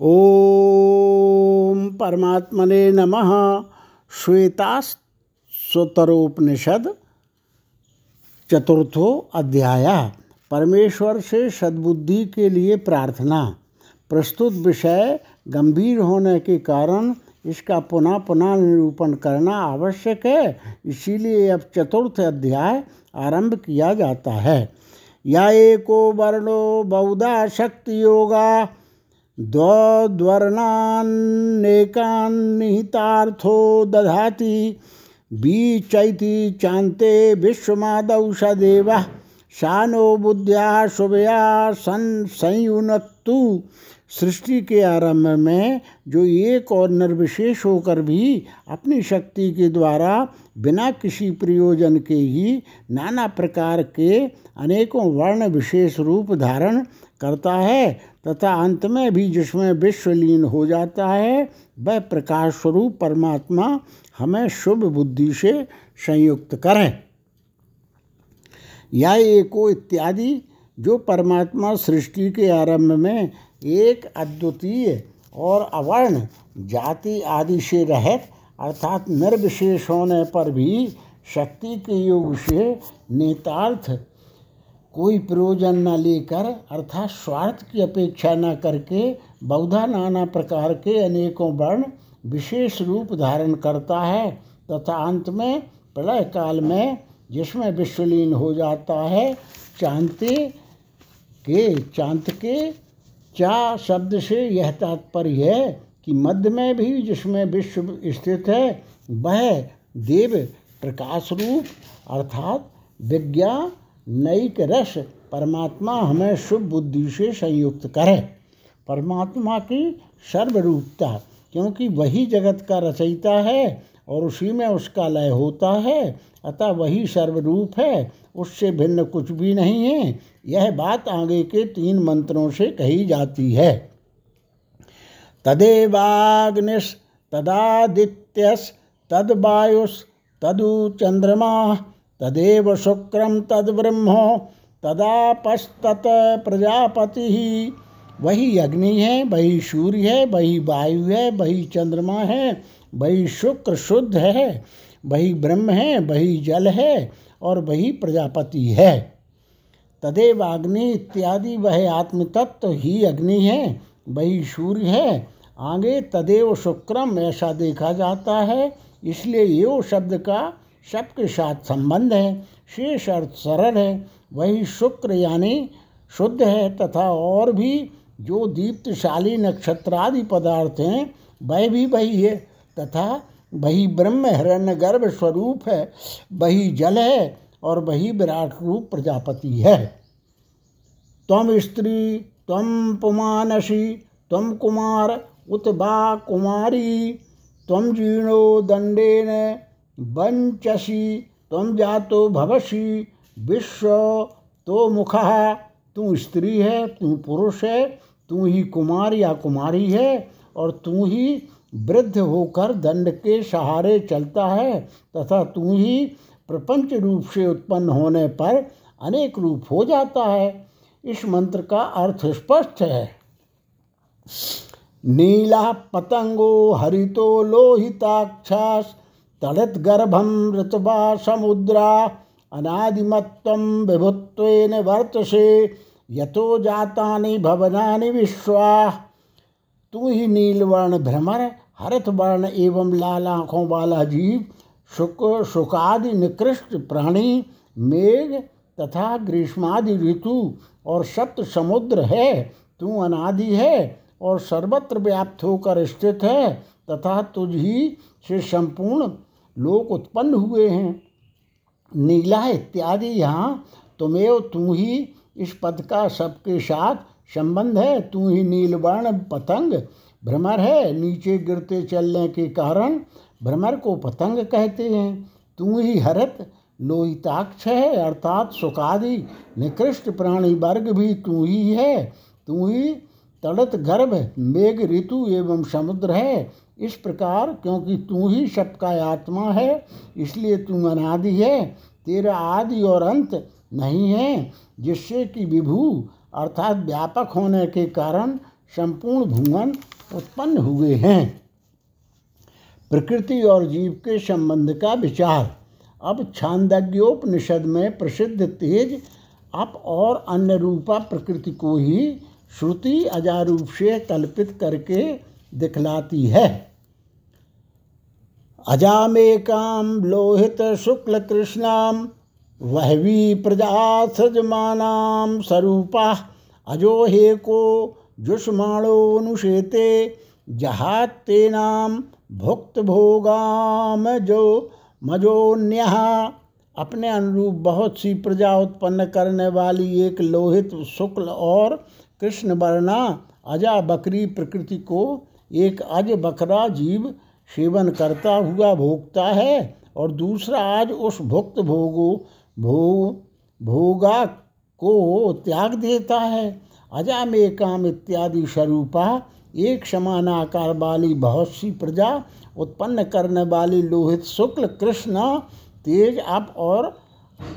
ओम परमात्मने नमः। श्वेतास्तरोपनिषद चतुर्थो अध्याय। परमेश्वर से सद्बुद्धि के लिए प्रार्थना। प्रस्तुत विषय गंभीर होने के कारण इसका पुनः पुनः निरूपण करना आवश्यक है। इसीलिए अब चतुर्थ अध्याय आरंभ किया जाता है। या एको वर्णो बहुधा शक्ति योगा। द्वद्वर्णान्नेकान्निहितार्थो दधाति, बीचैति चान्ते विश्वमादौ सदेवः शानो बुद्ध्या शुभया सन् संयुनक्तु सृष्टि के आरंभ में जो एक और निर्विशेष होकर भी अपनी शक्ति के द्वारा बिना किसी प्रयोजन के ही नाना प्रकार के अनेकों वर्ण विशेष रूप धारण करता है, तथा अंत में भी जिसमें विश्वलीन हो जाता है, वह प्रकाश स्वरूप परमात्मा हमें शुभ बुद्धि से संयुक्त करें। या एको इत्यादि, जो परमात्मा सृष्टि के आरंभ में एक अद्वितीय और अवर्ण जाति आदि से रहित, अर्थात निर्विशेष होने पर भी शक्ति के योग से नेतार्थ कोई प्रयोजन न लेकर, अर्थात स्वार्थ की अपेक्षा न करके बौधा नाना प्रकार के अनेकों वर्ण विशेष रूप धारण करता है। तथा अंत में, प्रलय काल में जिसमें विश्वलीन हो जाता है, चांते के, चांत के चा शब्द से यह तात्पर्य है कि मध्य में भी जिसमें विश्व स्थित है, वह देव प्रकाश रूप, अर्थात विज्ञा नैक रस परमात्मा हमें शुभ बुद्धि से संयुक्त करे। परमात्मा की सर्वरूपता, क्योंकि वही जगत का रचयिता है और उसी में उसका लय होता है, अतः वही सर्वरूप है, उससे भिन्न कुछ भी नहीं है। यह बात आगे के तीन मंत्रों से कही जाती है। तदेवाग्निश तदादित्यस तदवायुष तदु चंद्रमा तदेव शुक्रम तद्ब्रह्म तदापस्तत प्रजापति। ही वही अग्नि है, वही सूर्य है, वही वायु है, वही चंद्रमा है, वही शुक्र शुद्ध है, वही ब्रह्म है, वही जल है और वही प्रजापति है। तदेव अग्नि इत्यादि, वह आत्मतत्व ही अग्नि है, वही सूर्य है। आगे तदेव शुक्रम ऐसा देखा जाता है, इसलिए यो शब्द का सबके साथ संबंध है, शेष अर्थ सरल है, वही शुक्र यानी शुद्ध है, तथा और भी जो दीप्तशाली नक्षत्रादि पदार्थ हैं, वह भी वही है, तथा वही ब्रह्म हिरण्य गर्भ स्वरूप है, वही जल है, और वही विराट रूप प्रजापति है। तम स्त्री तम पुमानसी तम कुमार, उत बा कुमारी तम जीर्णो दंडेन बंचसी तम जातो भवसी। विश्व तो मुख। तू स्त्री है, तू पुरुष है, तू ही कुमार या कुमारी है, और तू ही वृद्ध होकर दंड के सहारे चलता है, तथा तू ही प्रपंच रूप से उत्पन्न होने पर अनेक रूप हो जाता है। इस मंत्र का अर्थ स्पष्ट है। नीला पतंगो हरितो लोहिताक्षास तड़त गर्भम ऋतवा समुद्रा अनादिमत्व विभुत्वेन वर्तसे, यतो जातानि भवनानि विश्वा। तू ही नीलवर्ण भ्रमर हरित वर्ण एवं लाल आँखों वाला जीव, शुक, शुकादि निकृष्ट प्राणी, मेघ तथा ग्रीष्मादि ऋतु और सप्त समुद्र है। तू अनादि है और सर्वत्र व्याप्त होकर स्थित है, तथा तुझ से संपूर्ण लोक उत्पन्न हुए हैं। नीला इत्यादि यहाँ तुम्हें तू ही इस पद का सबके साथ संबंध है। तू ही नीलवर्ण पतंग, भ्रमर है। नीचे गिरते चलने के कारण भ्रमर को पतंग कहते हैं। तू ही हरत, लोहिताक्ष है, अर्थात सुखादि, निकृष्ट प्राणी वर्ग भी तू ही है। तू ही तड़त गर्भ, मेघ ऋतु एवं समुद्र है। इस प्रकार, क्योंकि तू ही सबका आत्मा है, इसलिए तू अनादि है, तेरा आदि और अंत नहीं है, जिससे कि विभू, अर्थात व्यापक होने के कारण संपूर्ण भुवन उत्पन्न हुए हैं। प्रकृति और जीव के संबंध का विचार। अब छांदज्ञोपनिषद में प्रसिद्ध तेज अप और अन्य रूपा प्रकृति को ही श्रुति अजारूप से कल्पित करके दिखलाती है। अजामेकाम लोहित शुक्ल कृष्णाम वहवी प्रजा सजमानाम स्वरूपा अजोहे को जुष्माणोनुषेते जहाते नाम भुक्त भोगाम जो मजोन्य अपने अनुरूप बहुत सी प्रजा उत्पन्न करने वाली एक लोहित शुक्ल और कृष्ण वर्णा अजा बकरी प्रकृति को एक अज बकरा जीव सेवन करता हुआ भोगता है और दूसरा आज उस भुक्त भोगो, भोग, भोगा को त्याग देता है। अजा में काम इत्यादि स्वरूपा, एक समान आकार वाली बहुत सी प्रजा, उत्पन्न करने वाली लोहित शुक्ल कृष्ण, तेज अप और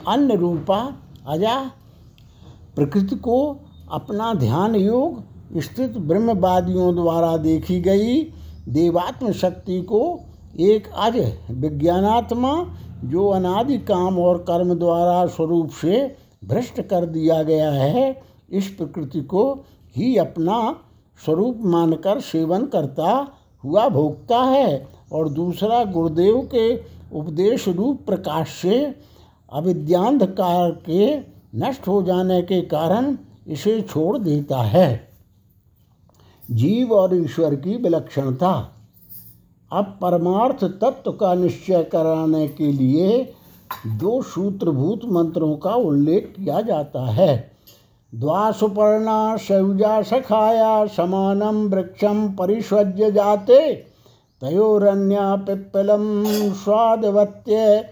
अन्य रूपा अजा प्रकृति को अपना ध्यान योग स्थित ब्रह्मवादियों द्वारा देखी गई देवात्म शक्ति को एक अज विज्ञानात्मा जो अनादि काम और कर्म द्वारा स्वरूप से भ्रष्ट कर दिया गया है, इस प्रकृति को ही अपना स्वरूप मानकर सेवन करता हुआ भोगता है। और दूसरा, गुरुदेव के उपदेश रूप प्रकाश से अविद्यांधकार के नष्ट हो जाने के कारण इसे छोड़ देता है। जीव और ईश्वर की विलक्षणता। अब परमार्थ तत्व का निश्चय कराने के लिए दो सूत्रभूत मंत्रों का उल्लेख किया जाता है। द्वासुपर्णा शौजा सखाया समानम वृक्षम परिष्वज्य जाते तयोरन्या पिप्पलम स्वादवत्य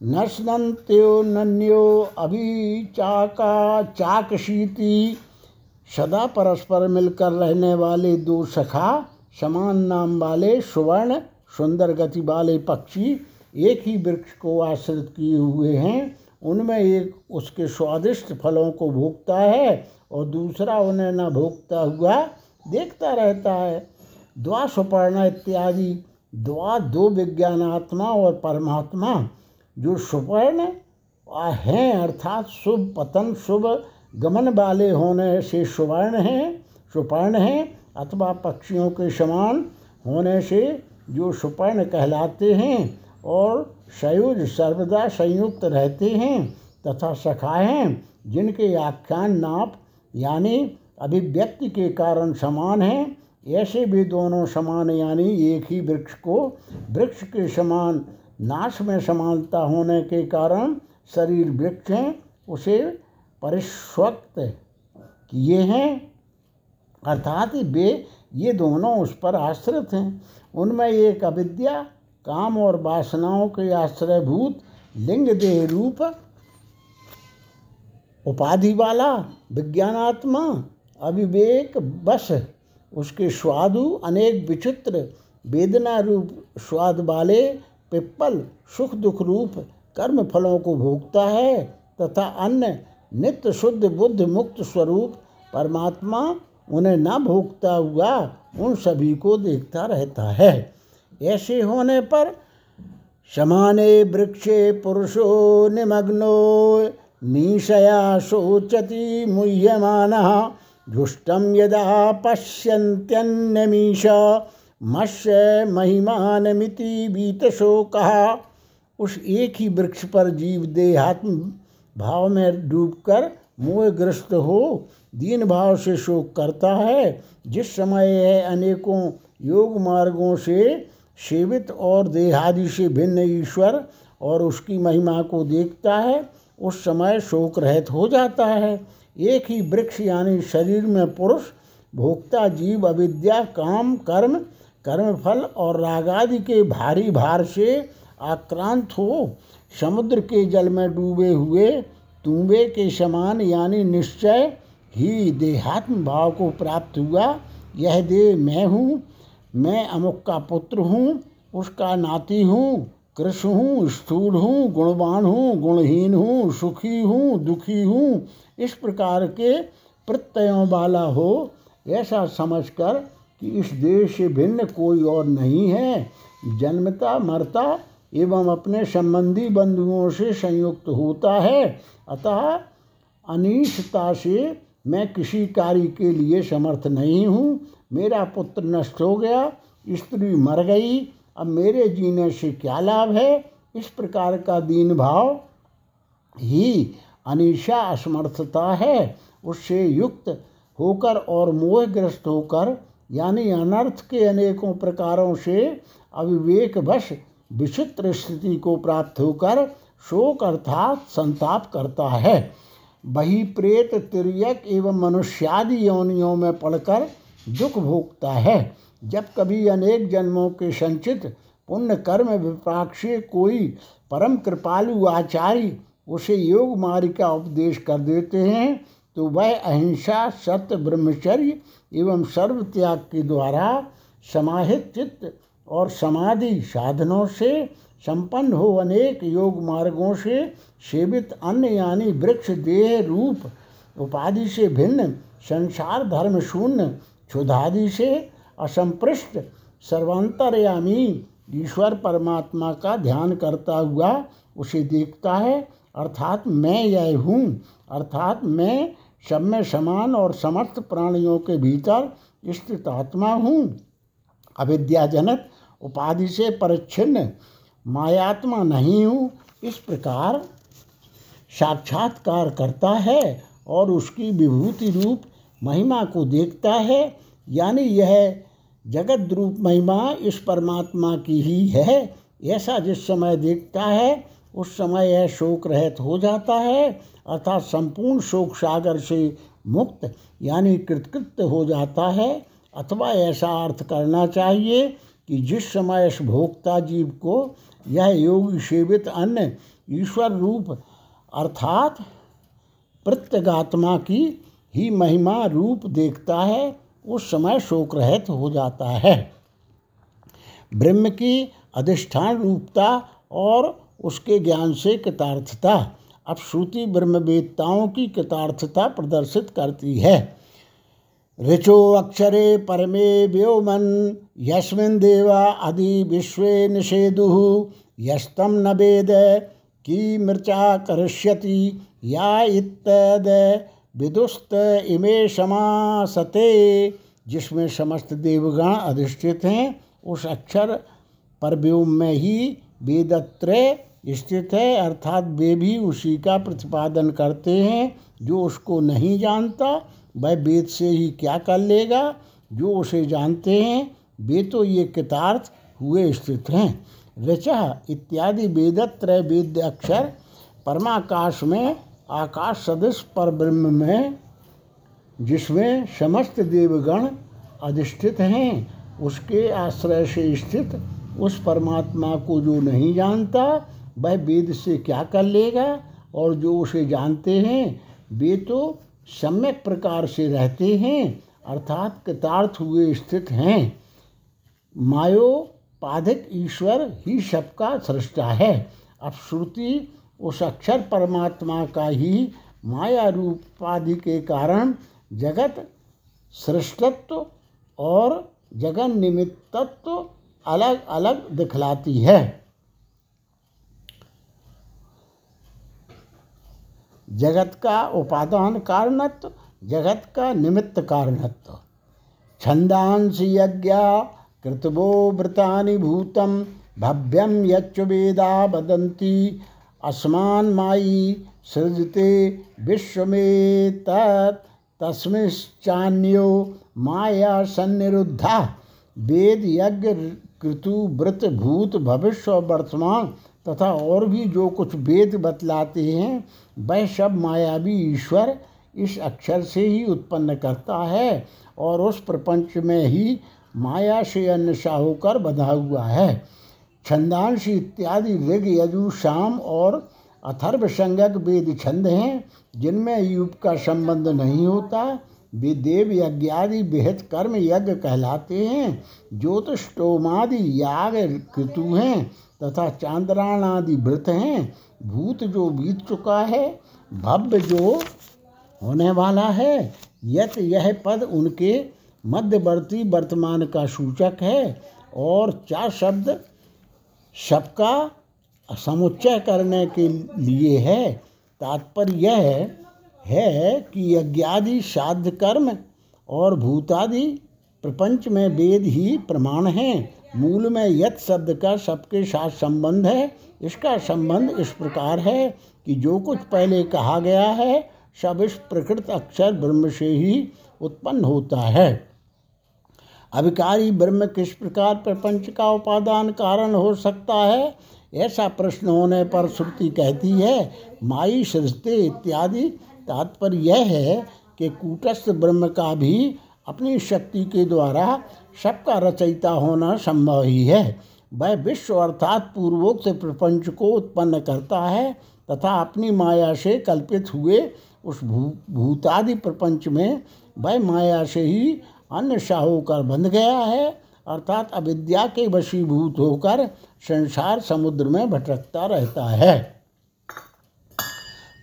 नश्नन्त्यो अभी चाका चाकशीति सदा परस्पर मिलकर रहने वाले दो सखा, समान नाम वाले सुवर्ण, सुंदर गति वाले पक्षी एक ही वृक्ष को आश्रित किए हुए हैं। उनमें एक उसके स्वादिष्ट फलों को भोगता है और दूसरा उन्हें न भोगता हुआ देखता रहता है। द्वा सुपर्ण इत्यादि द्वा दो विज्ञानात्मा और परमात्मा, जो सुपर्ण हैं अर्थात शुभ, पतन शुभ गमन वाले होने से सुवर्ण हैं, सुपर्ण हैं, अथवा पक्षियों के समान होने से जो सुपर्ण कहलाते हैं और सयुज सर्वदा संयुक्त रहते हैं तथा सखाएँ जिनके आख्यान नाप, यानी अभिव्यक्ति के कारण समान हैं, ऐसे भी दोनों समान, यानी एक ही वृक्ष को वृक्ष के समान, नाश में समानता होने के कारण शरीर वृक्ष हैं, उसे परिस्वक्त किए हैं। अर्थात वे ये दोनों उस पर आश्रित हैं। उनमें एक अविद्या, काम और वासनाओं के आश्रयभूत, लिंग देह रूप, उपाधि वाला, विज्ञानात्मा, अविवेक बस उसके स्वादु, अनेक विचित्र, वेदना रूप, स्वाद वाले, पिप्पल, सुख दुख रूप, कर्म फलों को भोगता है, तथा अन्य नित्य शुद्ध बुद्ध मुक्त स्वरूप परमात्मा उन्हें न भोगता हुआ उन सभी को देखता रहता है। ऐसे होने पर समाने वृक्षे पुरुषो निमग्नो निशया शोचति मुह्यमान धुष्टम यदा पश्यन्त्यन्यमीश मत्स्य महिमानमिति बीत कहा उस एक ही वृक्ष पर जीव देहात्म भाव में डूबकर मोहग्रस्त हो, दीन भाव से शोक करता है। जिस समय यह अनेकों योग मार्गों से सेवित और देहादि से भिन्न ईश्वर और उसकी महिमा को देखता है, उस समय शोक रहित हो जाता है। एक ही वृक्ष यानी शरीर में पुरुष, भोक्ता जीव, अविद्या, काम, कर्म, कर्मफल और रागादि के भारी भार से आक्रांत हो समुद्र के जल में डूबे हुए तुम्बे के समान यानी निश्चय ही देहात्म भाव को प्राप्त हुआ। यह देह मैं हूँ, मैं अमुक का पुत्र हूँ, उसका नाती हूँ कृष हूँ, स्थूल हूँ, गुणवान हूँ, गुणहीन हूँ, सुखी हूँ, दुखी हूँ, इस प्रकार के प्रत्ययों वाला हो, ऐसा समझकर कि इस देश से भिन्न कोई और नहीं है। जन्मता, मरता एवं अपने संबंधी बंधुओं से संयुक्त होता है। अतः अनिष्टता से मैं किसी कार्य के लिए समर्थ नहीं हूँ। मेरा पुत्र नष्ट हो गया, स्त्री मर गई, अब मेरे जीने से क्या लाभ है? इस प्रकार का दीन भाव ही अनिशा असमर्थता है। उससे युक्त होकर और मोहग्रस्त होकर, यानी अनर्थ के अनेकों प्रकारों से अविवेकवश विचित्र स्थिति को प्राप्त होकर शोक अर्थात संताप करता है। वही प्रेत तिरक एवं मनुष्यादि योनियों में पड़कर दुख भोगता है। जब कभी अनेक जन्मों के संचित पुण्य कर्म विपाक से कोई परम कृपालु आचार्य उसे योग मार्ग का उपदेश कर देते हैं तो वह अहिंसा, सत्य, ब्रह्मचर्य एवं सर्व त्याग के द्वारा समाहित चित्त और समाधि साधनों से संपन्न हो अनेक योग मार्गों से सेवित अन्य यानी वृक्ष देह रूप उपाधि से भिन्न, संसार धर्म शून्य, क्षुधादि से असंपृष्ट, सर्वांतरयामी ईश्वर परमात्मा का ध्यान करता हुआ उसे देखता है। अर्थात मैं यह हूँ। अर्थात मैं सब में समान और समस्त प्राणियों के भीतर स्थित आत्मा हूँ। अविद्याजनक उपाधि से परिच्छिन्न, मायात्मा नहीं हूँ, इस प्रकार साक्षात्कार करता है और उसकी विभूति रूप महिमा को देखता है। यानी यह जगत रूप महिमा इस परमात्मा की ही है। ऐसा जिस समय देखता है, उस समय यह शोक रहित हो जाता है, अर्थात संपूर्ण शोक सागर से मुक्त, यानी कृतकृत्य हो जाता है। अथवा ऐसा अर्थ करना चाहिए कि जिस समय इस भोक्ता जीव को यह योग सेवित अन्य ईश्वर रूप अर्थात प्रत्यगात्मा की ही महिमा रूप देखता है, उस समय शोक रहित हो जाता है। ब्रह्म की अधिष्ठान रूपता और उसके ज्ञान से कृतार्थता, अब श्रुति ब्रह्मवेत्ताओं की कृतार्थता प्रदर्शित करती है। ऋचो अक्षरे परमे व्योमन, यस्मिन देवा आदि विश्व निषेदु यस्तम न वेद, की मृचा करिष्यति, या इत्तद, विदुस्त इमे समासते जिसमें समस्त देवगण अधिष्ठित हैं, उस अक्षर पर व्योम में ही वेदत्रय स्थित है, अर्थात वे भी उसी का प्रतिपादन करते हैं, जो उसको नहीं जानता वह वेद से ही क्या कर लेगा? जो उसे जानते हैं, वे तो ये कृतार्थ हुए स्थित हैं। ऋचा इत्यादि वेदत्रय वेद अक्षर परमाकाश में, आकाश सदृश पर ब्रह्म में, जिसमें समस्त देवगण अधिष्ठित हैं, उसके आश्रय से स्थित उस परमात्मा को जो नहीं जानता, वह वेद से क्या कर लेगा? और जो उसे जानते हैं, वे तो सम्यक प्रकार से रहते हैं, अर्थात कृतार्थ हुए स्थित हैं। मायोपाधिक ईश्वर ही सबका सृष्टा है। अब श्रुति उस अक्षर परमात्मा का ही माया रूपादि के कारण जगत सृष्टत्व और जगन निमित्तत्व अलग अलग दिखलाती है। जगत का उपादान कारणत्व, जगत का निमित्त कारणत्व। छंदांश यज्ञ कृतवो व्रतानि भूतम भव्यम यच्च वेदा अस्मान माई सृजते विश्व में तत् तस्मिश्चान्यो माया सन्निरुद्धा। वेद यज्ञ कृतु व्रत भूत भविष्य वर्तमान। तथा और भी जो कुछ वेद बतलाते हैं, वह सब मायावी ईश्वर इस अक्षर से ही उत्पन्न करता है और उस प्रपंच में ही माया से अन्यशा होकर बधा हुआ है। छंदांश इत्यादि ऋग यजु, शाम और अथर्व संज्ञक वेद छंद हैं, जिनमें युग का संबंध नहीं होता। वे देव यज्ञादि बेहद कर्म यज्ञ कहलाते हैं। ज्योतिषोमादि याग ऋतु हैं। तथा चांद्राण आदि व्रत हैं, भूत जो बीत चुका है, भव्य जो होने वाला है, यत यह पद उनके मध्यवर्ती वर्तमान का सूचक है और चार शब्द सबका समुच्चय करने के लिए है। तात्पर्य यह है कि यज्ञादि, साध्य कर्म और भूतादि प्रपंच में वेद ही प्रमाण हैं। मूल में यत शब्द का सबके साथ संबंध है, इसका संबंध इस प्रकार है कि जो कुछ पहले कहा गया है, सब इस प्रकृत अक्षर ब्रह्म से ही उत्पन्न होता है। अभिकारी ब्रह्म किस प्रकार प्रपंच का उपादान कारण हो सकता है? ऐसा प्रश्न होने पर श्रुति कहती है, माई सृष्टि इत्यादि। तात्पर्य यह है कि कूटस्थ ब्रह्म का भी अपनी शक्ति के द्वारा सबका रचयिता होना संभव ही है। वह विश्व अर्थात पूर्वोक्त प्रपंच को उत्पन्न करता है तथा अपनी माया से कल्पित हुए उस भू, भूतादि प्रपंच में वह माया से ही अन्य शाह होकर बंध गया है। अर्थात अविद्या के वशीभूत होकर संसार समुद्र में भटकता रहता है।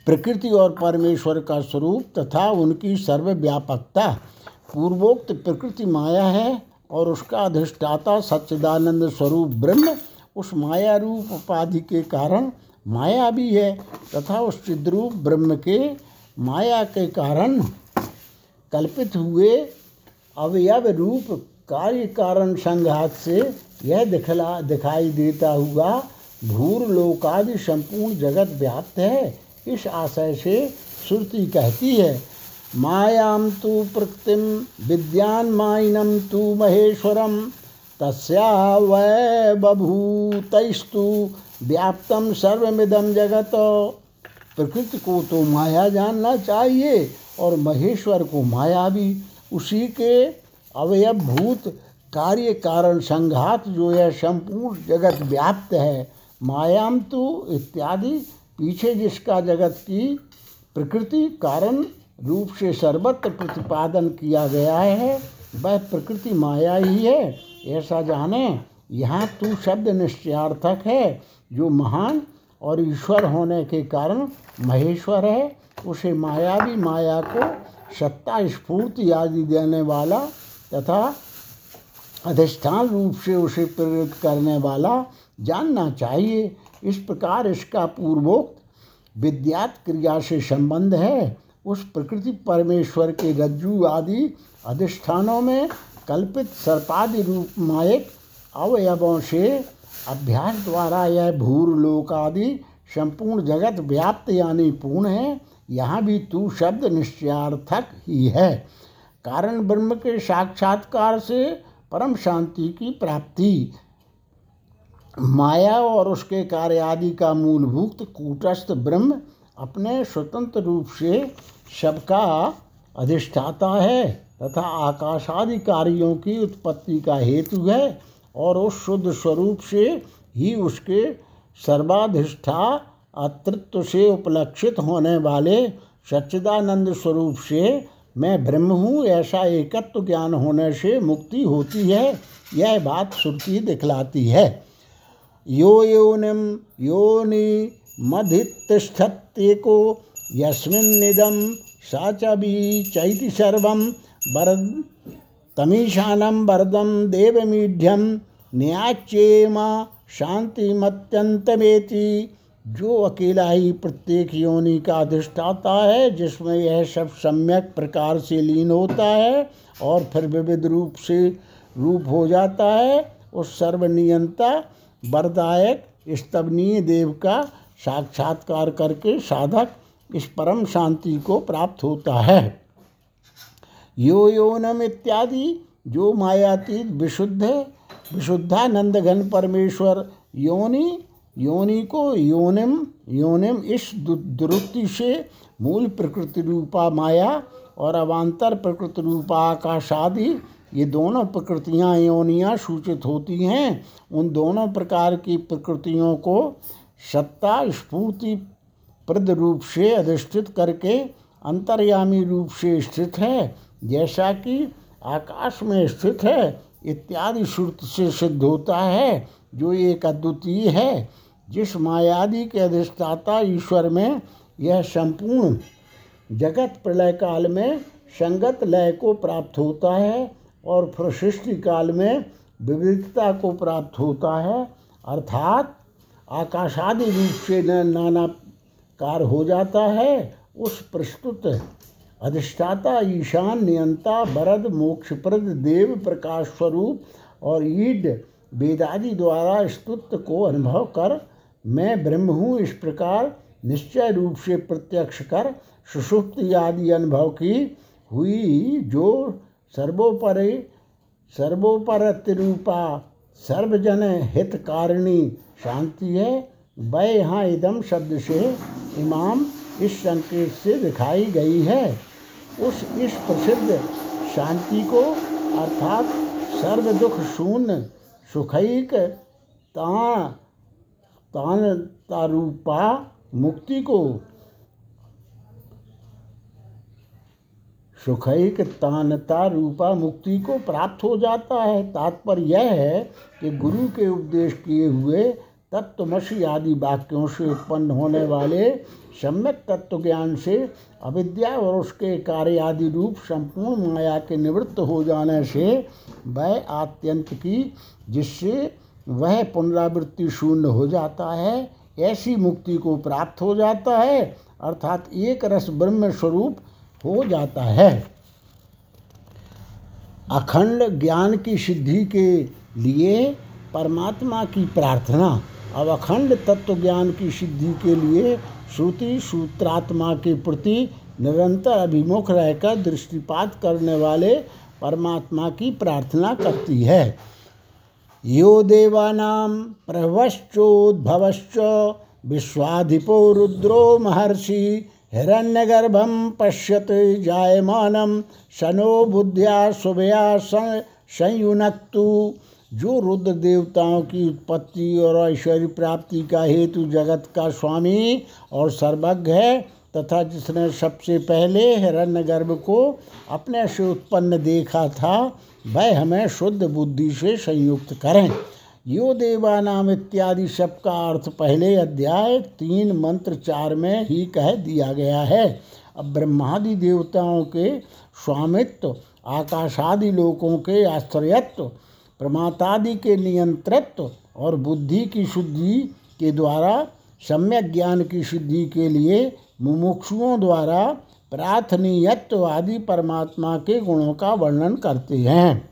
प्रकृति और परमेश्वर का स्वरूप तथा उनकी सर्वव्यापकता। पूर्वोक्त प्रकृति माया है और उसका अधिष्ठाता सच्चिदानंद स्वरूप ब्रह्म उस माया रूप उपाधि के कारण माया भी है तथा उस चिद्रूप ब्रह्म के माया के कारण कल्पित हुए अवयव रूप कार्य कारण संघात से यह दिखला, दिखाई देता हुआ भूर लोकादि संपूर्ण जगत व्याप्त है। इस आशय से श्रुति कहती है मायां तु प्रकृतिं विद्यान्मायिनं तु महेश्वरं, तस्या वै बभूतस्तु व्याप्तम सर्वमिदम जगत। प्रकृति को तो माया जानना चाहिए और महेश्वर को माया भी उसी के अवयभूत कार्य कारण संघात जो है संपूर्ण जगत व्याप्त है मायाम तो इत्यादि पीछे जिसका जगत की प्रकृति कारण रूप से सर्वत्र प्रतिपादन किया गया है, वह प्रकृति माया ही है। ऐसा जाने, यहाँ तू शब्द निश्चयार्थक है, जो महान और ईश्वर होने के कारण महेश्वर है। उसे माया भी माया को सत्ता, स्फूर्ति आदि देने वाला तथा अधिष्ठान रूप से उसे प्रेरित करने वाला जानना चाहिए। इस प्रकार इसका पूर्वोक्त विद्यात क्रिया से संबंध है। उस प्रकृति परमेश्वर के रज्जु आदि अधिष्ठानों में कल्पित सर्पादि रूप मायक अवयवों से अभ्यास द्वारा यह भूर लोक आदि संपूर्ण जगत व्याप्त यानी पूर्ण है, यहाँ भी तू शब्द निश्चयार्थक ही है। कारण ब्रह्म के साक्षात्कार से परम शांति की प्राप्ति। माया और उसके कार्य आदि का मूलभूत कूटस्थ ब्रह्म अपने स्वतंत्र रूप से सबका अधिष्ठाता है तथा आकाशादि कार्यों की उत्पत्ति का हेतु है और उस शुद्ध स्वरूप से ही उसके सर्वाधिष्ठा अतृत्व से उपलक्षित होने वाले सच्चिदानंद स्वरूप से मैं ब्रह्म हूँ, ऐसा एकत्व ज्ञान होने से मुक्ति होती है, यह बात श्रुति दिखलाती है। यो योनिम योनि मधितिष्ठत्येको यस्मिन्निदं सा च चैति सर्वं वरद तमीशानं वरदं देवमीढ्यं न्याच्येमा शांतिमत्यंतमेति जो अकेला ही प्रत्येक योनि का अधिष्ठाता है, जिसमें यह सब सम्यक प्रकार से लीन होता है और फिर विविध रूप से रूप हो जाता है, उस सर्वनियंता, वरदायक स्तवनीय देव का साक्षात्कार करके साधक इस परम शांति को प्राप्त होता है। यो योनम इत्यादि, जो मायातीत विशुद्ध विशुद्धानंद घन परमेश्वर, योनि योनि को योनिम योनिम इस दुरुक्ति से मूल प्रकृति रूपा माया और अवान्तर प्रकृति रूपा आकाश आदि, ये दोनों प्रकृतियाँ योनियाँ सूचित होती हैं। उन दोनों प्रकार की प्रकृतियों को सत्ता, स्फूर्ति प्रद रूप से अधिष्ठित करके अंतर्यामी रूप से स्थित है, जैसा कि आकाश में स्थित है, इत्यादि श्रुत से सिद्ध होता है, जो एक अद्वितीय है। जिस मायादि के अधिष्ठाता ईश्वर में यह संपूर्ण जगत प्रलय काल में संगत लय को प्राप्त होता है और फिर सृष्टि काल में विविधता को प्राप्त होता है, अर्थात आकाशादि रूप से न नानाकार हो जाता है, उस प्रस्तुत अधिष्ठाता ईशान नियंता वरद मोक्षप्रद देव प्रकाश स्वरूप और ईड वेदादि द्वारा स्तुत को अनुभव कर, मैं ब्रह्म हूँ इस प्रकार निश्चय रूप से प्रत्यक्ष कर सुषुप्त आदि अनुभव की हुई जो सर्वोपरि, सर्वोपरतिरूपा सर्वजन हितकारिणी शांति है। वह यहाँ इदम शब्द से इमाम इस संकेत से दिखाई गई है। उस इस प्रसिद्ध शांति को अर्थात सर्व दुख शून्य, सुखैक, तान तारूपा मुक्ति को सुखैक तानता रूपा मुक्ति को प्राप्त हो जाता है। तात्पर्य यह है कि गुरु के उपदेश किए हुए तत्वमसी आदि वाक्यों से उत्पन्न होने वाले सम्यक तत्व ज्ञान से अविद्या और उसके कार्य आदि रूप संपूर्ण माया के निवृत्त हो जाने से वह आत्यंत की, जिससे वह पुनरावृत्ति शून्य हो जाता है, ऐसी मुक्ति को प्राप्त हो जाता है, अर्थात एक रस ब्रह्म स्वरूप हो जाता है। अखंड ज्ञान की सिद्धि के लिए परमात्मा की प्रार्थना अब अखंड तत्व ज्ञान की सिद्धि के लिए श्रुति सूत्रात्मा के प्रति निरंतर अभिमुख रहकर दृष्टिपात करने वाले परमात्मा की प्रार्थना करती है। यो देवानां प्रभश्चोद्भवश्च विश्वाधिपो रुद्रो महर्षि हिरण्यगर्भं पश्यत जायमानं शनो बुद्ध्या शुभया संयुनक्तु। जो रुद्र देवताओं की उत्पत्ति और ऐश्वर्य प्राप्ति का हेतु जगत का स्वामी और सर्वज्ञ है, तथा जिसने सबसे पहले हिरण्यगर्भ को अपने से उत्पन्न देखा था, वह हमें शुद्ध बुद्धि से संयुक्त करें। यो देवानाम इत्यादि शब्द का अर्थ पहले अध्याय तीन मंत्र चार में ही कह दिया गया है। अब ब्रह्मादि देवताओं के स्वामित्व, आकाशादि लोकों के आश्चर्यत्व प्रमातादि के नियंत्रित्व और बुद्धि की शुद्धि के द्वारा, सम्यक ज्ञान की शुद्धि के लिए मुमुक्षुओं द्वारा प्रार्थनीयत्व आदि परमात्मा के गुणों का वर्णन करते हैं।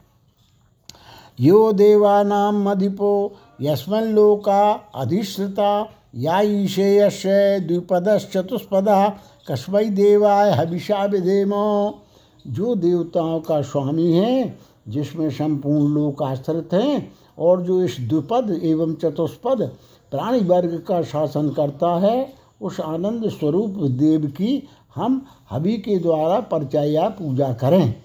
यो देवानाम अधिपो यस्मन लोका अधिश्रिता या ईशेयश द्विपदश्चतुष्पदा कस्मई देवाय हविषा विधेमो। जो देवताओं का स्वामी है जिसमें संपूर्ण लोक आश्रित हैं और जो इस द्विपद एवं चतुष्पद प्राणी वर्ग का शासन करता है, उस आनंद स्वरूप देव की हम हवि के द्वारा परिचया पूजा करें।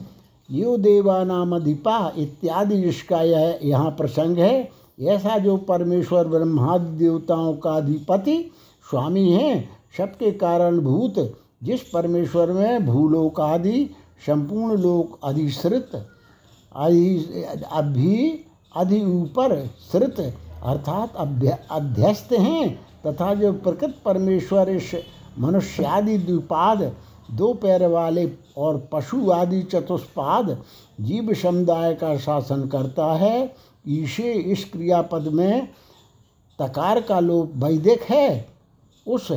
यो देवानाम अधिपा इत्यादि जिसका यह यहाँ प्रसंग है, ऐसा जो परमेश्वर ब्रह्मादि देवताओं का अधिपति स्वामी हैं, सबके कारण भूत, जिस परमेश्वर में भूलोक आदि संपूर्ण लोक अधिश्रित आदि अभी अधि ऊपर श्रुत अर्थात अध्यस्त हैं, तथा जो प्रकृत परमेश्वर इस मनुष्यादि द्विपाद, दो पैर वाले और पशु आदि चतुष्पाद, जीव समुदाय का शासन करता है। ईशे इस क्रियापद में तकार का लोप वैदिक है। उस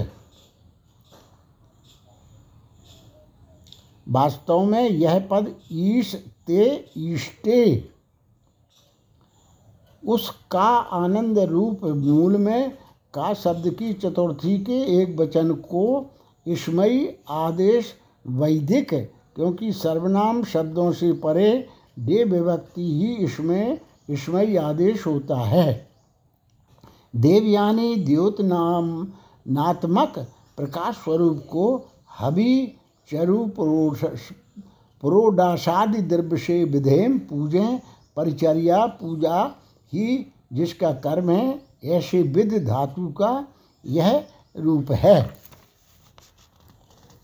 वास्तव में यह पद ईश ते ईष्टे उसका आनंद रूप मूल में का शब्द की चतुर्थी के एक वचन को इसमयी आदेश वैदिक, क्योंकि सर्वनाम शब्दों से परे दे विभक्ति ही इसमें इसमयी आदेश होता है। देवयानी द्योत नाम, नात्मक प्रकाश स्वरूप को हवि चरु पुरोडासादि द्रव्य से विधेम पूजें, परिचर्या, पूजा ही जिसका कर्म है, ऐसे विध धातु का यह रूप है।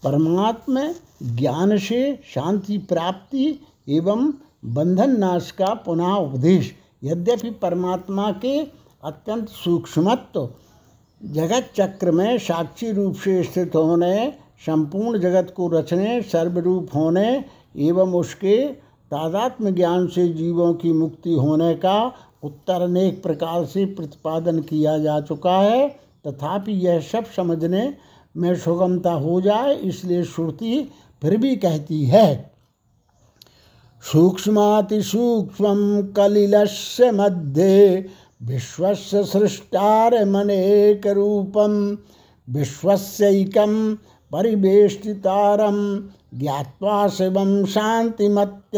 परमात्मा ज्ञान से शांति प्राप्ति एवं बंधन नाश का पुनः उपदेश। यद्यपि परमात्मा के अत्यंत सूक्ष्मत्व जगत चक्र में साक्षी रूप से स्थित होने, संपूर्ण जगत को रचने, सर्वरूप होने एवं उसके तादात्म ज्ञान से जीवों की मुक्ति होने का उत्तर अनेक प्रकार से प्रतिपादन किया जा चुका है। तथापि यह सब समझने में सुगमता हो जाए, इसलिए श्रुति फिर भी कहती है। सूक्ष्मातिसूक्ष्म कलिलस्य मध्ये विश्वस्य सृष्टारमनेकरूपं विश्वस्यैकं परिवेष्टितारं ज्ञात्वा शिवं शांतिमत्यंतमेति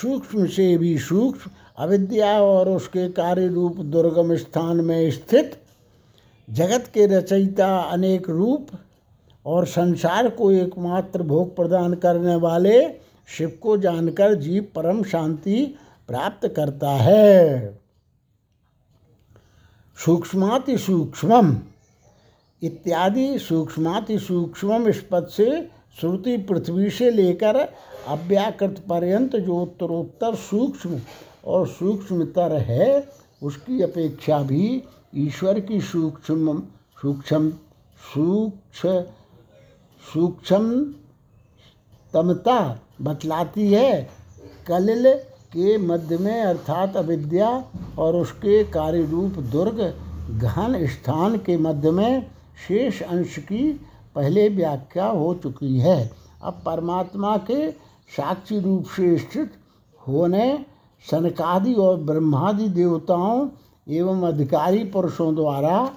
सूक्ष्म से भी सूक्ष्म, अविद्या और उसके कार्य रूप दुर्गम स्थान में स्थित जगत के रचयिता अनेक रूप और संसार को एकमात्र भोग प्रदान करने वाले शिव को जानकर जीव परम शांति प्राप्त करता है। सूक्ष्माति सूक्ष्मम। इत्यादि सूक्ष्माति सूक्ष्म इस पद से श्रुति पृथ्वी से लेकर अव्याकृत पर्यंत जो उत्तरोत्तर सूक्ष्म और सूक्ष्मतर है, उसकी अपेक्षा भी ईश्वर की सूक्ष्म सूक्ष्म सूक्ष्म सूक्ष्म तमता बतलाती है। कलिल के मध्य में अर्थात अविद्या और उसके कार्य रूप दुर्ग घन स्थान के मध्य में शेष अंश की पहले व्याख्या हो चुकी है। अब परमात्मा के साक्षी रूप से स्थित होने सनकादि और ब्रह्मादि देवताओं एवं अधिकारी पुरुषों द्वारा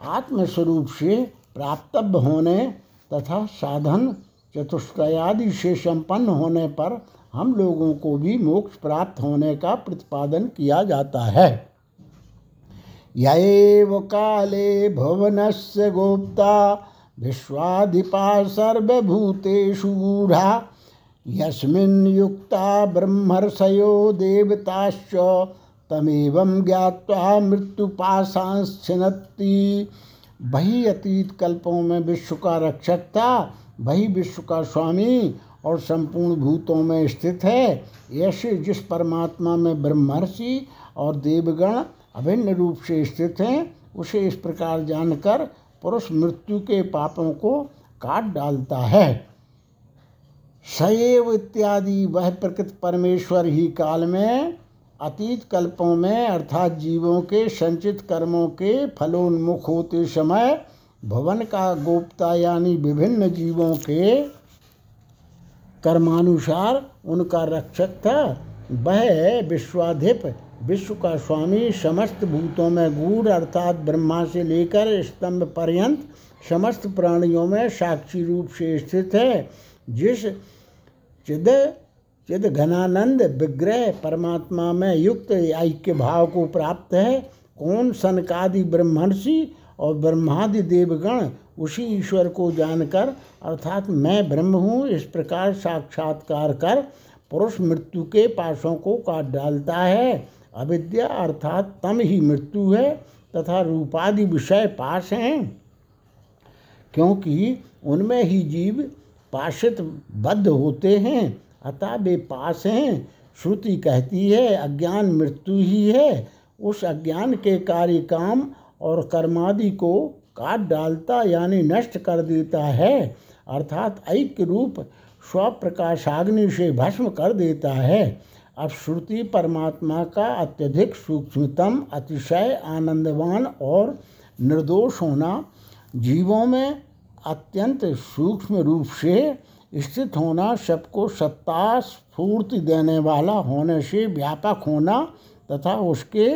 आत्मस्वरूप से प्राप्तव्य होने तथा साधन चतुष्टयादि से संपन्न होने पर हम लोगों को भी मोक्ष प्राप्त होने का प्रतिपादन किया जाता है। यव काले भुवन से गोप्ता विश्वाधिपा सर्वभूतेषु गूढ़ा, यस्मिन् युक्ता ब्रह्मर्षयो देवताश्च, तमेवं ज्ञात्वा मृत्युपाशांश्छिनत्ति वही अतीत कल्पों में विश्व का रक्षक था वही विश्व का स्वामी और संपूर्ण भूतों में स्थित है। ऐसे जिस परमात्मा में ब्रह्मर्षि और देवगण अभिन्न रूप से स्थित हैं, उसे इस प्रकार जानकर पुरुष मृत्यु के पापों को काट डालता है। सएव इत्यादि, वह प्रकृत परमेश्वर ही काल में अतीत कल्पों में अर्थात जीवों के संचित कर्मों के फलोन्मुख होते समय भवन का गोप्ता यानी विभिन्न जीवों के कर्मानुसार उनका रक्षक था। वह विश्वाधिप विश्व का स्वामी समस्त भूतों में गूढ़ अर्थात ब्रह्मा से लेकर स्तंभ पर्यंत समस्त प्राणियों में साक्षी रूप से स्थित है। जिस चिद चिद घनानंद विग्रह परमात्मा में युक्त ऐक्य भाव को प्राप्त है, कौन सनकादि ब्रह्मर्षि और ब्रह्मादि देवगण उसी ईश्वर को जानकर, अर्थात मैं ब्रह्म हूँ, इस प्रकार साक्षात्कार कर पुरुष मृत्यु के पासों को काट डालता है। अविद्या अर्थात तम ही मृत्यु है तथा रूपादि विषय पास हैं। क्योंकि उनमें ही जीव पाशित बद्ध होते हैं, अतः वे पास हैं। श्रुति कहती है, अज्ञान मृत्यु ही है। उस अज्ञान के कार्य काम और कर्मादि को काट डालता यानी नष्ट कर देता है, अर्थात ऐक्य रूप स्वप्रकाशाग्नि से भस्म कर देता है। अब श्रुति परमात्मा का अत्यधिक सूक्ष्मतम अतिशय आनंदवान और निर्दोष होना जीवों में अत्यंत सूक्ष्म रूप से स्थित होना, सबको सत्ता स्फूर्ति देने वाला होने से व्यापक होना तथा उसके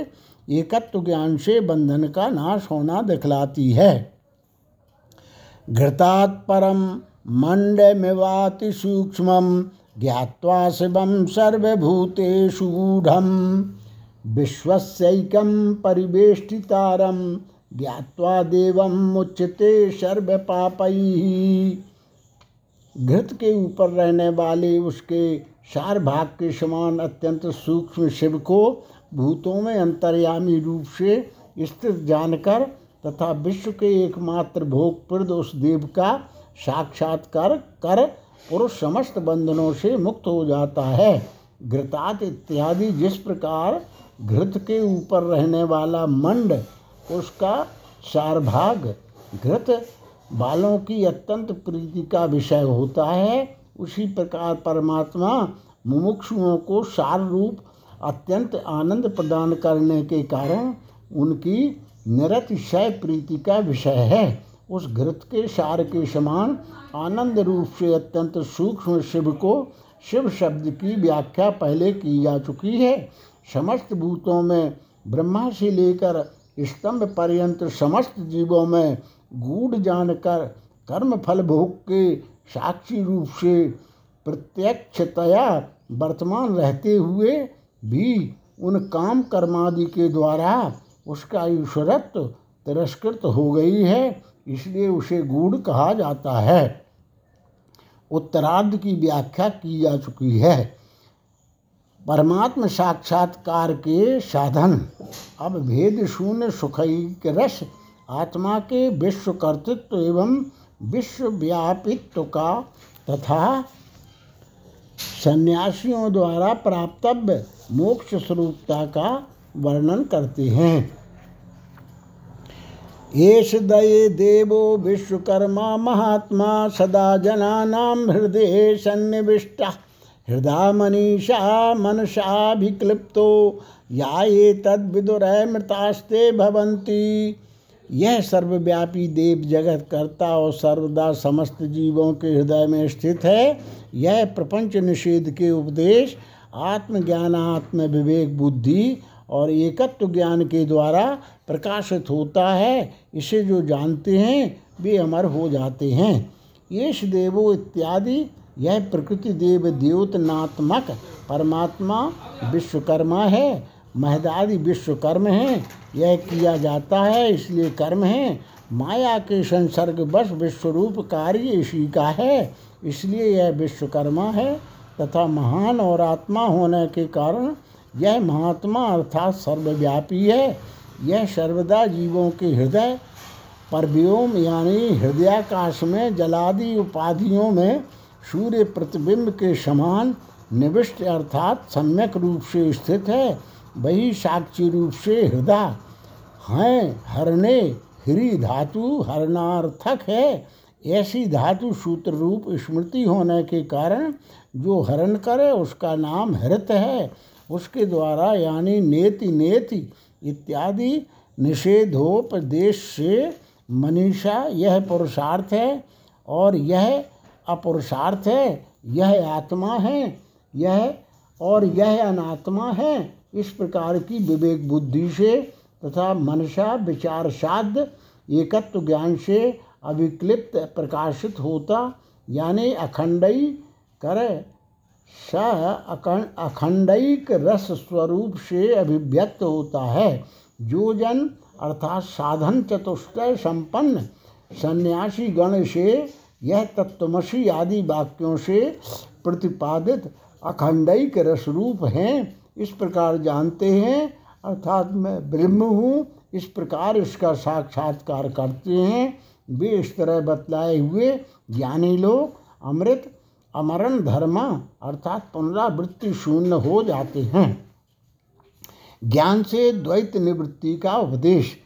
एकत्व ज्ञान से बंधन का नाश होना दिखलाती है। घृतात् परम मंडमिवाति सूक्ष्म ज्ञावा शिवम सर्वभूतेषु गूढ़ विश्वस्यकम परिवेष्टितारम ज्ञावा देवम मुच्यते सर्व पापई घृत के ऊपर रहने वाले उसके सार भाग के समान अत्यंत सूक्ष्म शिव को भूतों में अंतर्यामी रूप से स्थित जानकर तथा विश्व के एकमात्र भोगप्रद उस देव का साक्षात्कार कर पुरुष समस्त बंधनों से मुक्त हो जाता है। घृतात इत्यादि जिस प्रकार घृत के ऊपर रहने वाला मंड, उसका सारभाग घृत बालों की अत्यंत प्रीति का विषय होता है, उसी प्रकार परमात्मा मुमुक्षुओं को सार रूप अत्यंत आनंद प्रदान करने के कारण उनकी निरतिशय प्रीति का विषय है। उस घृत के सार के समान आनंद रूप से अत्यंत सूक्ष्म शिव को शिव शब्द की व्याख्या पहले की जा चुकी है। समस्त भूतों में ब्रह्मा से लेकर स्तंभ पर्यंत समस्त जीवों में गूढ़ जानकर कर्म फल भोग के साक्षी रूप से प्रत्यक्षतया वर्तमान रहते हुए भी उन काम कर्मादि के द्वारा उसका ईश्वरत्व तिरस्कृत हो गई है। इसलिए उसे गूढ़ कहा जाता है। उत्तरार्ध की व्याख्या की जा चुकी है। परमात्म साक्षात्कार के साधन। अब भेद शून्य सुखी रस, आत्मा के विश्व कर्तृत्व एवं विश्वव्यापित्व का तथा सन्यासियों द्वारा प्राप्तव्य मोक्ष स्वरूपता का वर्णन करते हैं। एष दये देवो विश्वकर्मा महात्मा सदा जनानां हृदय सन्निविष्ट। हृदय मनीषा मनसाभिक्लिप्तो या ये मृतास्ते भवंती यह सर्वव्यापी देव जगत करता और सर्वदा समस्त जीवों के हृदय में स्थित है। यह प्रपंच निषेध के उपदेश आत्मज्ञान आत्म विवेक बुद्धि और एकत्व ज्ञान के द्वारा प्रकाशित होता है, इसे जो जानते हैं, वे अमर हो जाते हैं। येष देवो इत्यादि, यह प्रकृति देव द्योतनात्मक परमात्मा विश्वकर्मा है। महदादि विश्वकर्म है, यह किया जाता है, इसलिए कर्म है। माया के संसर्ग बस विश्वरूप कार्य इसी का है, इसलिए यह विश्वकर्मा है। तथा महान और आत्मा होने के कारण, यह महात्मा अर्थात सर्वव्यापी है। यह सर्वदा जीवों के हृदय परव्योम यानी हृदयाकाश में जलादि उपाधियों में सूर्य प्रतिबिंब के समान निविष्ट अर्थात सम्यक रूप से स्थित है, वही साक्षी रूप से हृदय हैं हरने ह्री धातु हरणार्थक है। ऐसी धातु सूत्र रूप स्मृति होने के कारण जो हरण करे, उसका नाम हृत है। उसके द्वारा यानी नेति नेति इत्यादि निषेधोपदेश से मनीषा, यह पुरुषार्थ है और यह अपुरुषार्थ है, यह आत्मा है, यह और यह अनात्मा है। इस प्रकार की विवेक बुद्धि से तथा मनसा विचार साध एकत्व ज्ञान से अविक्लिप्त प्रकाशित होता, यानी अखंडई कर स अखंडयिक रस स्वरूप से अभिव्यक्त होता है। जो जन अर्थात साधन चतुष्टय संपन्न सन्यासी गण से यह तत्वमसी आदि वाक्यों से प्रतिपादित अखंडयिक रस रूप हैं। इस प्रकार जानते हैं, अर्थात मैं ब्रह्म हूँ, इस प्रकार इसका साक्षात्कार करते हैं। वे इस तरह बतलाए हुए ज्ञानी लोग, अमृत अमरण धर्मा अर्थात पुनरावृत्ति शून्य हो जाते हैं। ज्ञान से द्वैत निवृत्ति का उपदेश।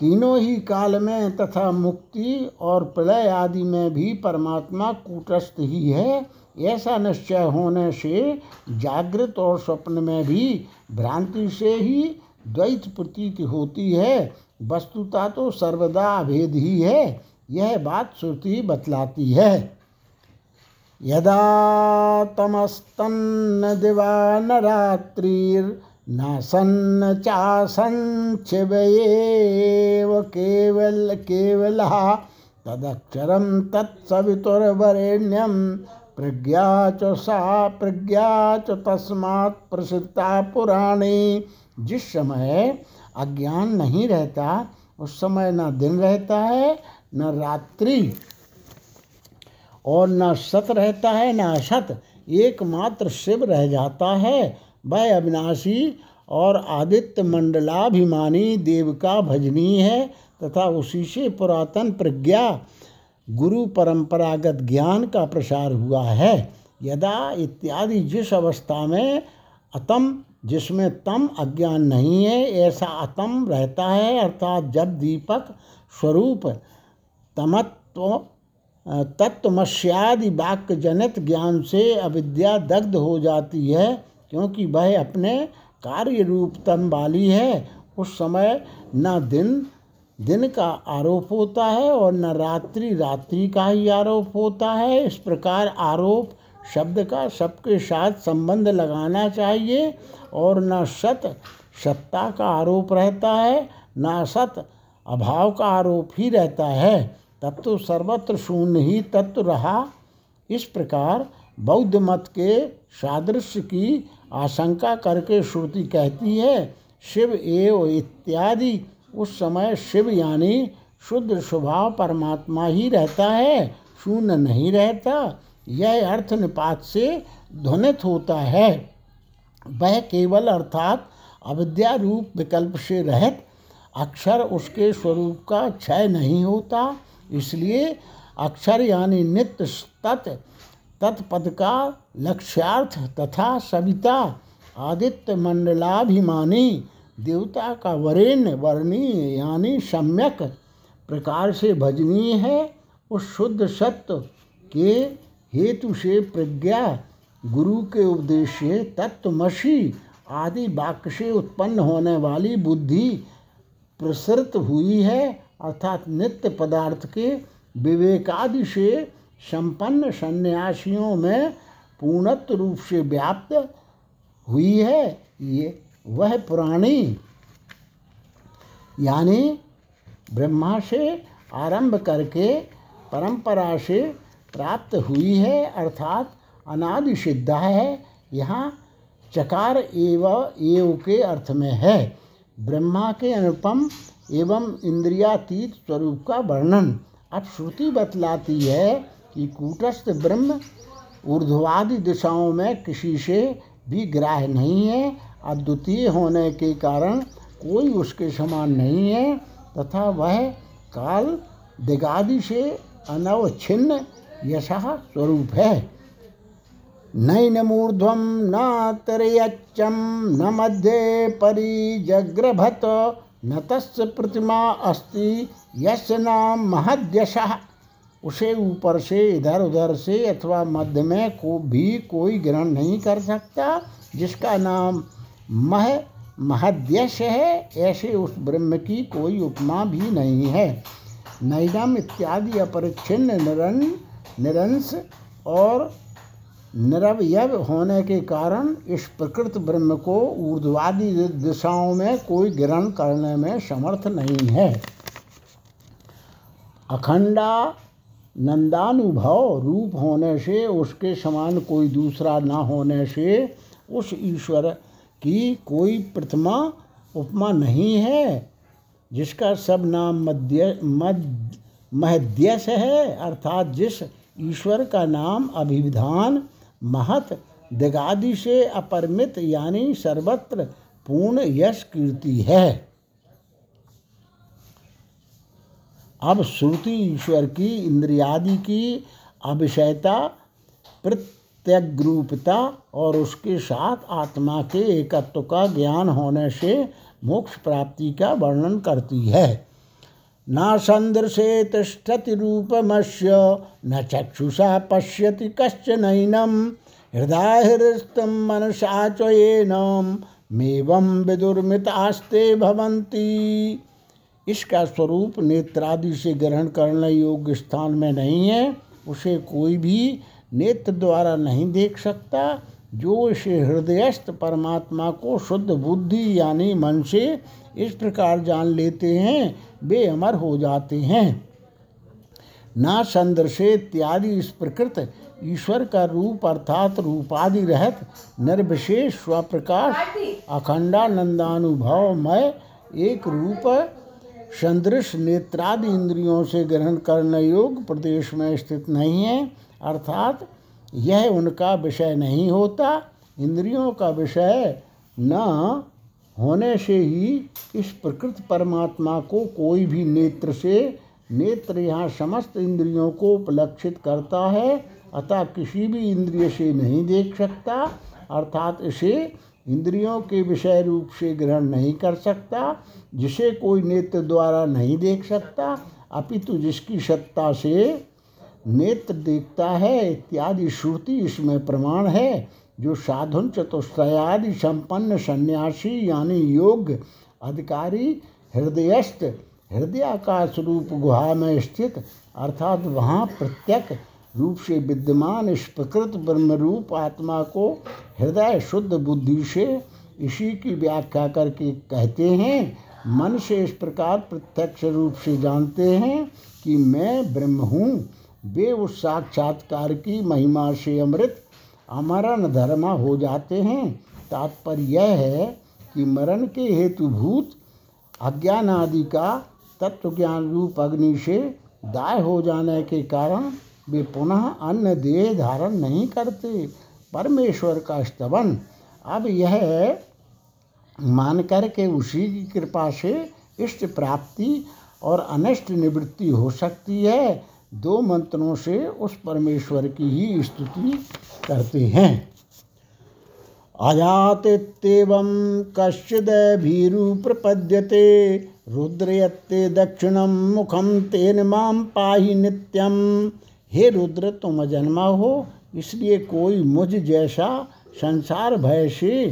तीनों ही काल में तथा मुक्ति और प्रलय आदि में भी परमात्मा कूटस्थ ही है। ऐसा निश्चय होने से जागृत और स्वप्न में भी भ्रांति से ही द्वैत प्रतीत होती है। वस्तुता तो सर्वदा अभेद ही है। यह बात श्रुति बतलाती है। यदा तमस्तन्न दिवा न रात्रिर्न सन्न चासञ्चिवयेव केवल केवलः तदक्षरं तत्सवितुर्वरेण्यं प्रज्ञा च सा प्रज्ञा च तस्मात् प्रसिद्धा पुराणे। जिस समय अज्ञान नहीं रहता, उस समय न दिन रहता है, न रात्रि। और न सत रहता है, न असत एकमात्र शिव रह जाता है। वह अविनाशी और आदित्य मंडलाभिमानी देव का भजनी है तथा उसी से पुरातन प्रज्ञा, गुरु परंपरागत ज्ञान का प्रसार हुआ है। यदा इत्यादि जिस अवस्था में अतम, जिसमें तम अज्ञान नहीं है, ऐसा अतम रहता है, अर्थात जब दीपक स्वरूप तमत्व तत्वमस्यादि वाक्य जनित ज्ञान से अविद्या दग्ध हो जाती है, क्योंकि वह अपने कार्य रूप तन वाली है। उस समय न दिन दिन का आरोप होता है और न रात्रि रात्रि का ही आरोप होता है। इस प्रकार आरोप शब्द का सबके साथ संबंध लगाना चाहिए और न सत, सत्ता का आरोप रहता है, न सत अभाव का आरोप ही रहता है। तब तो सर्वत्र शून्य ही तत्व रहा। इस प्रकार बौद्ध मत के सादृश्य की आशंका करके श्रुति कहती है, शिव एव इत्यादि। उस समय शिव यानी शुद्ध स्वभाव परमात्मा ही रहता है, शून्य नहीं रहता। यह अर्थ निपात से ध्वनित होता है। वह केवल अर्थात अविद्या रूप विकल्प से रहित अक्षर उसके स्वरूप का क्षय नहीं होता। इसलिए अक्षर यानी नित्य तत्, तत्पद का लक्ष्यार्थ तथा सविता आदित्य मंडलाभिमानी, देवता का वरेण्य, वर्णीय यानी सम्यक प्रकार से भजनीय है। उस शुद्ध सत्य के हेतु से प्रज्ञा, गुरु के उपदेश से तत्वमसी आदि वाक्य से उत्पन्न होने वाली बुद्धि प्रसृत हुई है। अर्थात नित्य पदार्थ के विवेकादि से संपन्न सन्यासियों में पूर्णत्व रूप से व्याप्त हुई है। ये, वह पुराणी, यानी ब्रह्मा से आरंभ करके परंपरा से प्राप्त हुई है, अर्थात अनादि सिद्ध है। यहाँ चकार एव एव के अर्थ में है। ब्रह्मा के अनुपम एवं इंद्रियातीत स्वरूप का वर्णन। अब श्रुति बतलाती है कि कूटस्थ ब्रह्म ऊर्ध्वादि दिशाओं में किसी से भी ग्राह्य नहीं है अद्वितीय होने के कारण कोई उसके समान नहीं है तथा वह काल दिगादि से अनवच्छिन्न यशः स्वरूप है। नैन न तिर्यच्चं न मध्ये परिजग्रभत न प्रतिमा अस्ति यश नाम महद्यशः। उसे ऊपर से, इधर उधर से अथवा मध्य में को भी कोई ग्रहण नहीं कर सकता, जिसका नाम मह, महद्यश है, ऐसे उस ब्रह्म की कोई उपमा भी नहीं है। नैनम इत्यादि अपरिच्छिन्न निरन निरंश और निरवयव होने के कारण इस प्रकृत ब्रह्म को ऊर्ध्वादि दिशाओं में कोई ग्रहण करने में समर्थ नहीं है। अखंडा नंदानुभव रूप होने से, उसके समान कोई दूसरा न होने से, उस ईश्वर की कोई प्रतिमा, उपमा नहीं है, जिसका सब नाम मध्य मध्य, महद्यस है, अर्थात जिस ईश्वर का नाम अभिविधान महत दिगादि से अपरिमित, यानी सर्वत्र पूर्ण यश कीर्ति है। अब श्रुति ईश्वर की, इंद्रियादि की अभिषयता प्रत्यग्रूपता और उसके साथ आत्मा के एकत्व का ज्ञान होने से मोक्ष प्राप्ति का वर्णन करती है। न सन्दृशे तिष्ठति रूपमस्य न चक्षुषा पश्यति कश्चनैनं हृदयहृस्तं मनसा च विदुर्मितास्ते भवन्ति। इसका स्वरूप नेत्रादि से ग्रहण करने योग्य स्थान में नहीं है, उसे कोई भी नेत्र द्वारा नहीं देख सकता, जो इसे हृदयस्थ परमात्मा को शुद्ध बुद्धि यानी मन से इस प्रकार जान लेते हैं वे अमर हो जाते हैं। ना संदर्शे इत्यादि इस प्रकृत ईश्वर का रूप अर्थात रूपादि रहत निर्विशेष स्वप्रकाश अखंडानंदानुभवमय एक रूप संदृश नेत्रादि इंद्रियों से ग्रहण करने योग प्रदेश में स्थित नहीं है। अर्थात यह उनका विषय नहीं होता। इंद्रियों का विषय न होने से ही इस प्रकृत परमात्मा को कोई भी नेत्र से, नेत्र यहाँ समस्त इंद्रियों को उपलक्षित करता है, अतः किसी भी इंद्रिय से नहीं देख सकता, अर्थात इसे इंद्रियों के विषय रूप से ग्रहण नहीं कर सकता, जिसे कोई नेत्र द्वारा नहीं देख सकता, अपितु जिसकी सत्ता से नेत्र देखता है, इत्यादि श्रुति इसमें प्रमाण है। जो साधुन चतुष्टयादि संपन्न सन्यासी यानी योग्य अधिकारी हृदयस्थ हृदयाकाश रूप गुहा में स्थित, अर्थात वहाँ प्रत्यक रूप से विद्यमान इस प्रकृत ब्रह्म रूप आत्मा को हृदय शुद्ध बुद्धि से इसी की व्याख्या करके कहते हैं, मन से इस प्रकार प्रत्यक्ष रूप से जानते हैं कि मैं ब्रह्म हूँ। वे उस साक्षात्कार की महिमा से अमृत अमरण धर्म हो जाते हैं। तात्पर्य यह है कि मरण के हेतुभूत अज्ञान आदि का तत्व ज्ञान रूप अग्नि से दाय हो जाने के कारण वे पुनः अन्य देह धारण नहीं करते। परमेश्वर का स्तवन। अब यह मान कर के उसी की कृपा से इष्ट प्राप्ति और अनिष्ट निवृत्ति हो सकती है। दो मंत्रों से उस परमेश्वर की ही स्तुति करते हैं। अजातित्येवं कश्चिदभीरु प्रपद्यते रुद्रयत्ते दक्षिणं मुखम तेन माम पाही नित्यम हे रुद्र, तुम अजन्मा हो, इसलिए कोई मुझ जैसा संसार भय से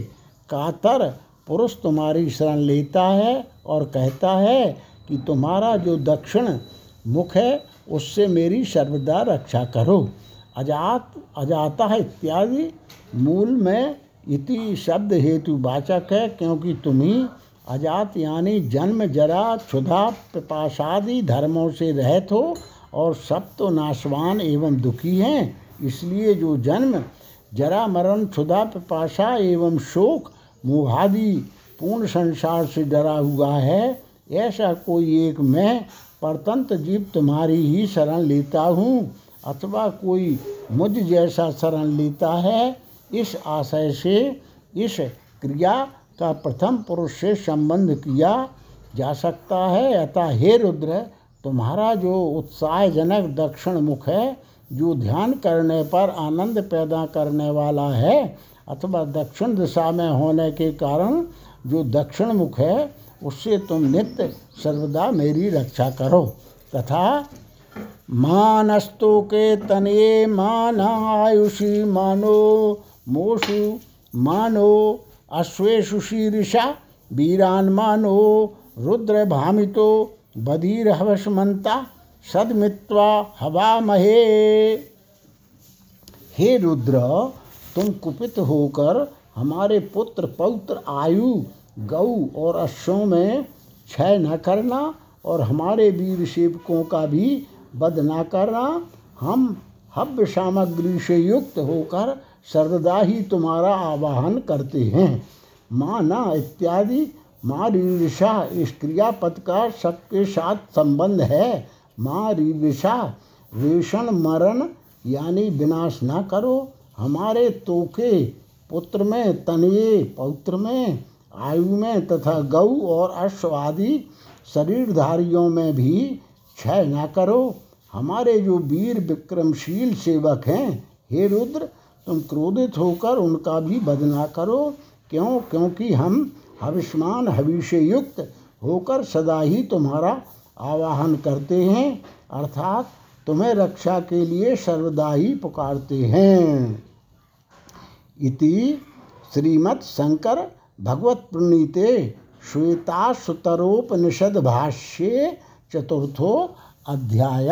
कातर पुरुष तुम्हारी शरण लेता है और कहता है कि तुम्हारा जो दक्षिण मुख है उससे मेरी सर्वदा रक्षा करो। अजात, अजाता है इत्यादि मूल में इति शब्द हेतु वाचक है, क्योंकि तुम्ही अजात यानी जन्म, जरा, क्षुधा, पिपाशादि धर्मों से रहत हो और सब तो नाशवान एवं दुखी हैं। इसलिए जो जन्म, जरा, मरण, क्षुधा, पिपाशा एवं शोक, मोहादि, पूर्ण संसार से डरा हुआ है, ऐसा कोई एक मैं परतंत्र जीव तुम्हारी ही शरण लेता हूँ, अथवा कोई मुझ जैसा शरण लेता है, इस आशय से, इस क्रिया का प्रथम पुरुष से संबंध किया जा सकता है। अतः हे रुद्र, तुम्हारा जो उत्साहजनक दक्षिण मुख है, जो ध्यान करने पर आनंद पैदा करने वाला है, अथवा दक्षिण दिशा में होने के कारण जो दक्षिण मुख है उससे तुम नित्य सर्वदा मेरी रक्षा करो। तथा मानस्तु के तनये मान आयुषी मानो मोषु मानो अश्वेषु शीर्षा वीरान मानो रुद्र भामितो बधीर हवसमंता सदमित्वा हवा महे हे रुद्र, तुम कुपित होकर हमारे पुत्र पौत्र आयु गौ और अश्वों में क्षय न करना और हमारे वीर सेवकों का भी वध न करना, हम हव्य सामग्री से युक्त होकर सर्वदा ही तुम्हारा आवाहन करते हैं। माना इत्यादि माँ इस क्रियापद का सबके साथ संबंध है। माँ रीर्षा मरण यानी विनाश ना करो। हमारे तोके पुत्र में, तनये पौत्र में आयु में तथा गौ और अश्व आदि शरीरधारियों में भी क्षय न करो। हमारे जो वीर विक्रमशील सेवक हैं, हे रुद्र, तुम क्रोधित होकर उनका भी वध ना करो। क्यों? क्योंकि हम हविष्मान हविष्य युक्त होकर सदा ही तुम्हारा आवाहन करते हैं, अर्थात तुम्हें रक्षा के लिए सर्वदा ही पुकारते हैं। इति श्रीमत् शंकर भगवत प्रणीते श्वेताशुतरोपनिषद भाष्ये चतुर्थो अध्याय।